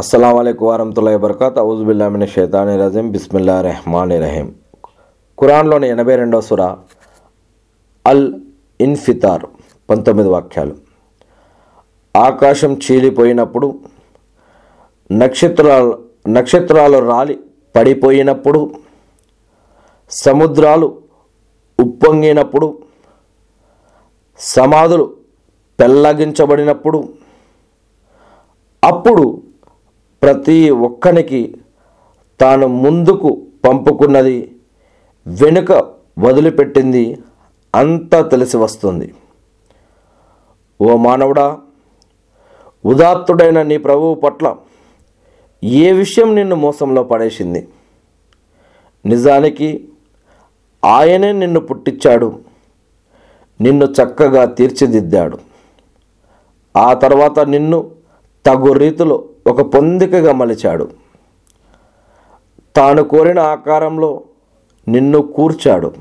అస్సలం అయికు వరహతుల్లా వబర్కాత్ ఔజుబిల్లామిన షైతాని రజీం బిస్మిల్లా రెహమాన్ రహీం ఖురాన్లోని ఎనభై రెండవ సుర అల్ ఇన్ఫితార్ పంతొమ్మిది వాక్యాలు. ఆకాశం చీలిపోయినప్పుడు నక్షత్రాలు నక్షత్రాలు రాలి పడిపోయినప్పుడు సముద్రాలు ఉప్పొంగినప్పుడు సమాధులు పెల్లగించబడినప్పుడు అప్పుడు ప్రతి ఒక్కనికి తాను ముందుకు పంపుకున్నది వెనుక వదిలిపెట్టింది అంతా తెలిసి వస్తుంది. ఓ మానవుడా ఉదాత్తుడైన నీ ప్రభువు పట్ల ఏ విషయం నిన్ను మోసంలో పడేసింది? నిజానికి ఆయనే నిన్ను పుట్టించాడు నిన్ను చక్కగా తీర్చిదిద్దాడు. ఆ తర్వాత నిన్ను తగు రీతిలో ఒక పొందికగా మలిచాడు. తాను కోరిన ఆకారంలో నిన్ను కూర్చాడు.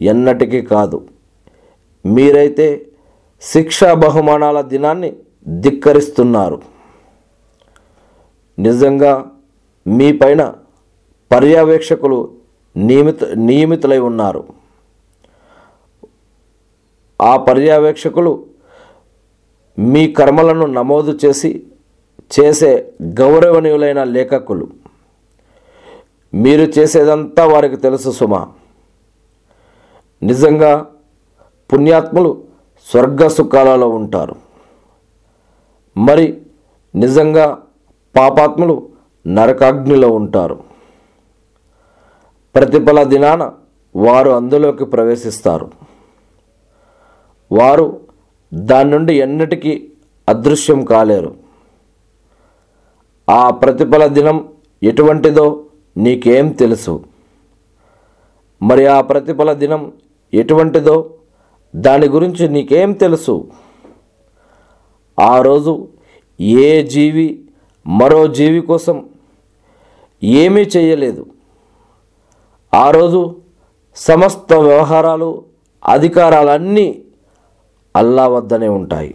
ఎన్నటికీ కాదు. మీరైతే శిక్షా బహుమానాల దినాన్ని ధిక్కరిస్తున్నారు. నిజంగా మీ పైన పర్యవేక్షకులు నియమిత నియమితులై ఉన్నారు. ఆ పర్యవేక్షకులు మీ కర్మలను నమోదు చేసి చేసే గౌరవనీయులైన లేఖకులు. మీరు చేసేదంతా వారికి తెలుసు సుమ. నిజంగా పుణ్యాత్ములు స్వర్గ సుఖాలలో ఉంటారు. మరి నిజంగా పాపాత్ములు నరకాగ్నిలో ఉంటారు. ప్రతిఫల దినాన వారు అందులోకి ప్రవేశిస్తారు. వారు దాని నుండి ఎన్నటికీ అదృశ్యం కాలేరు. ఆ ప్రతిఫల దినం ఎటువంటిదో నీకేం తెలుసు. మరి ఆ ప్రతిఫల దినం ఎటువంటిదో దాని గురించి నీకేం తెలుసు. ఆ రోజు ఏ జీవి మరో జీవి కోసం ఏమీ చేయలేదు. ఆ రోజు సమస్త వ్యవహారాలు అధికారాలన్నీ అల్లా వద్దనే ఉంటాయి.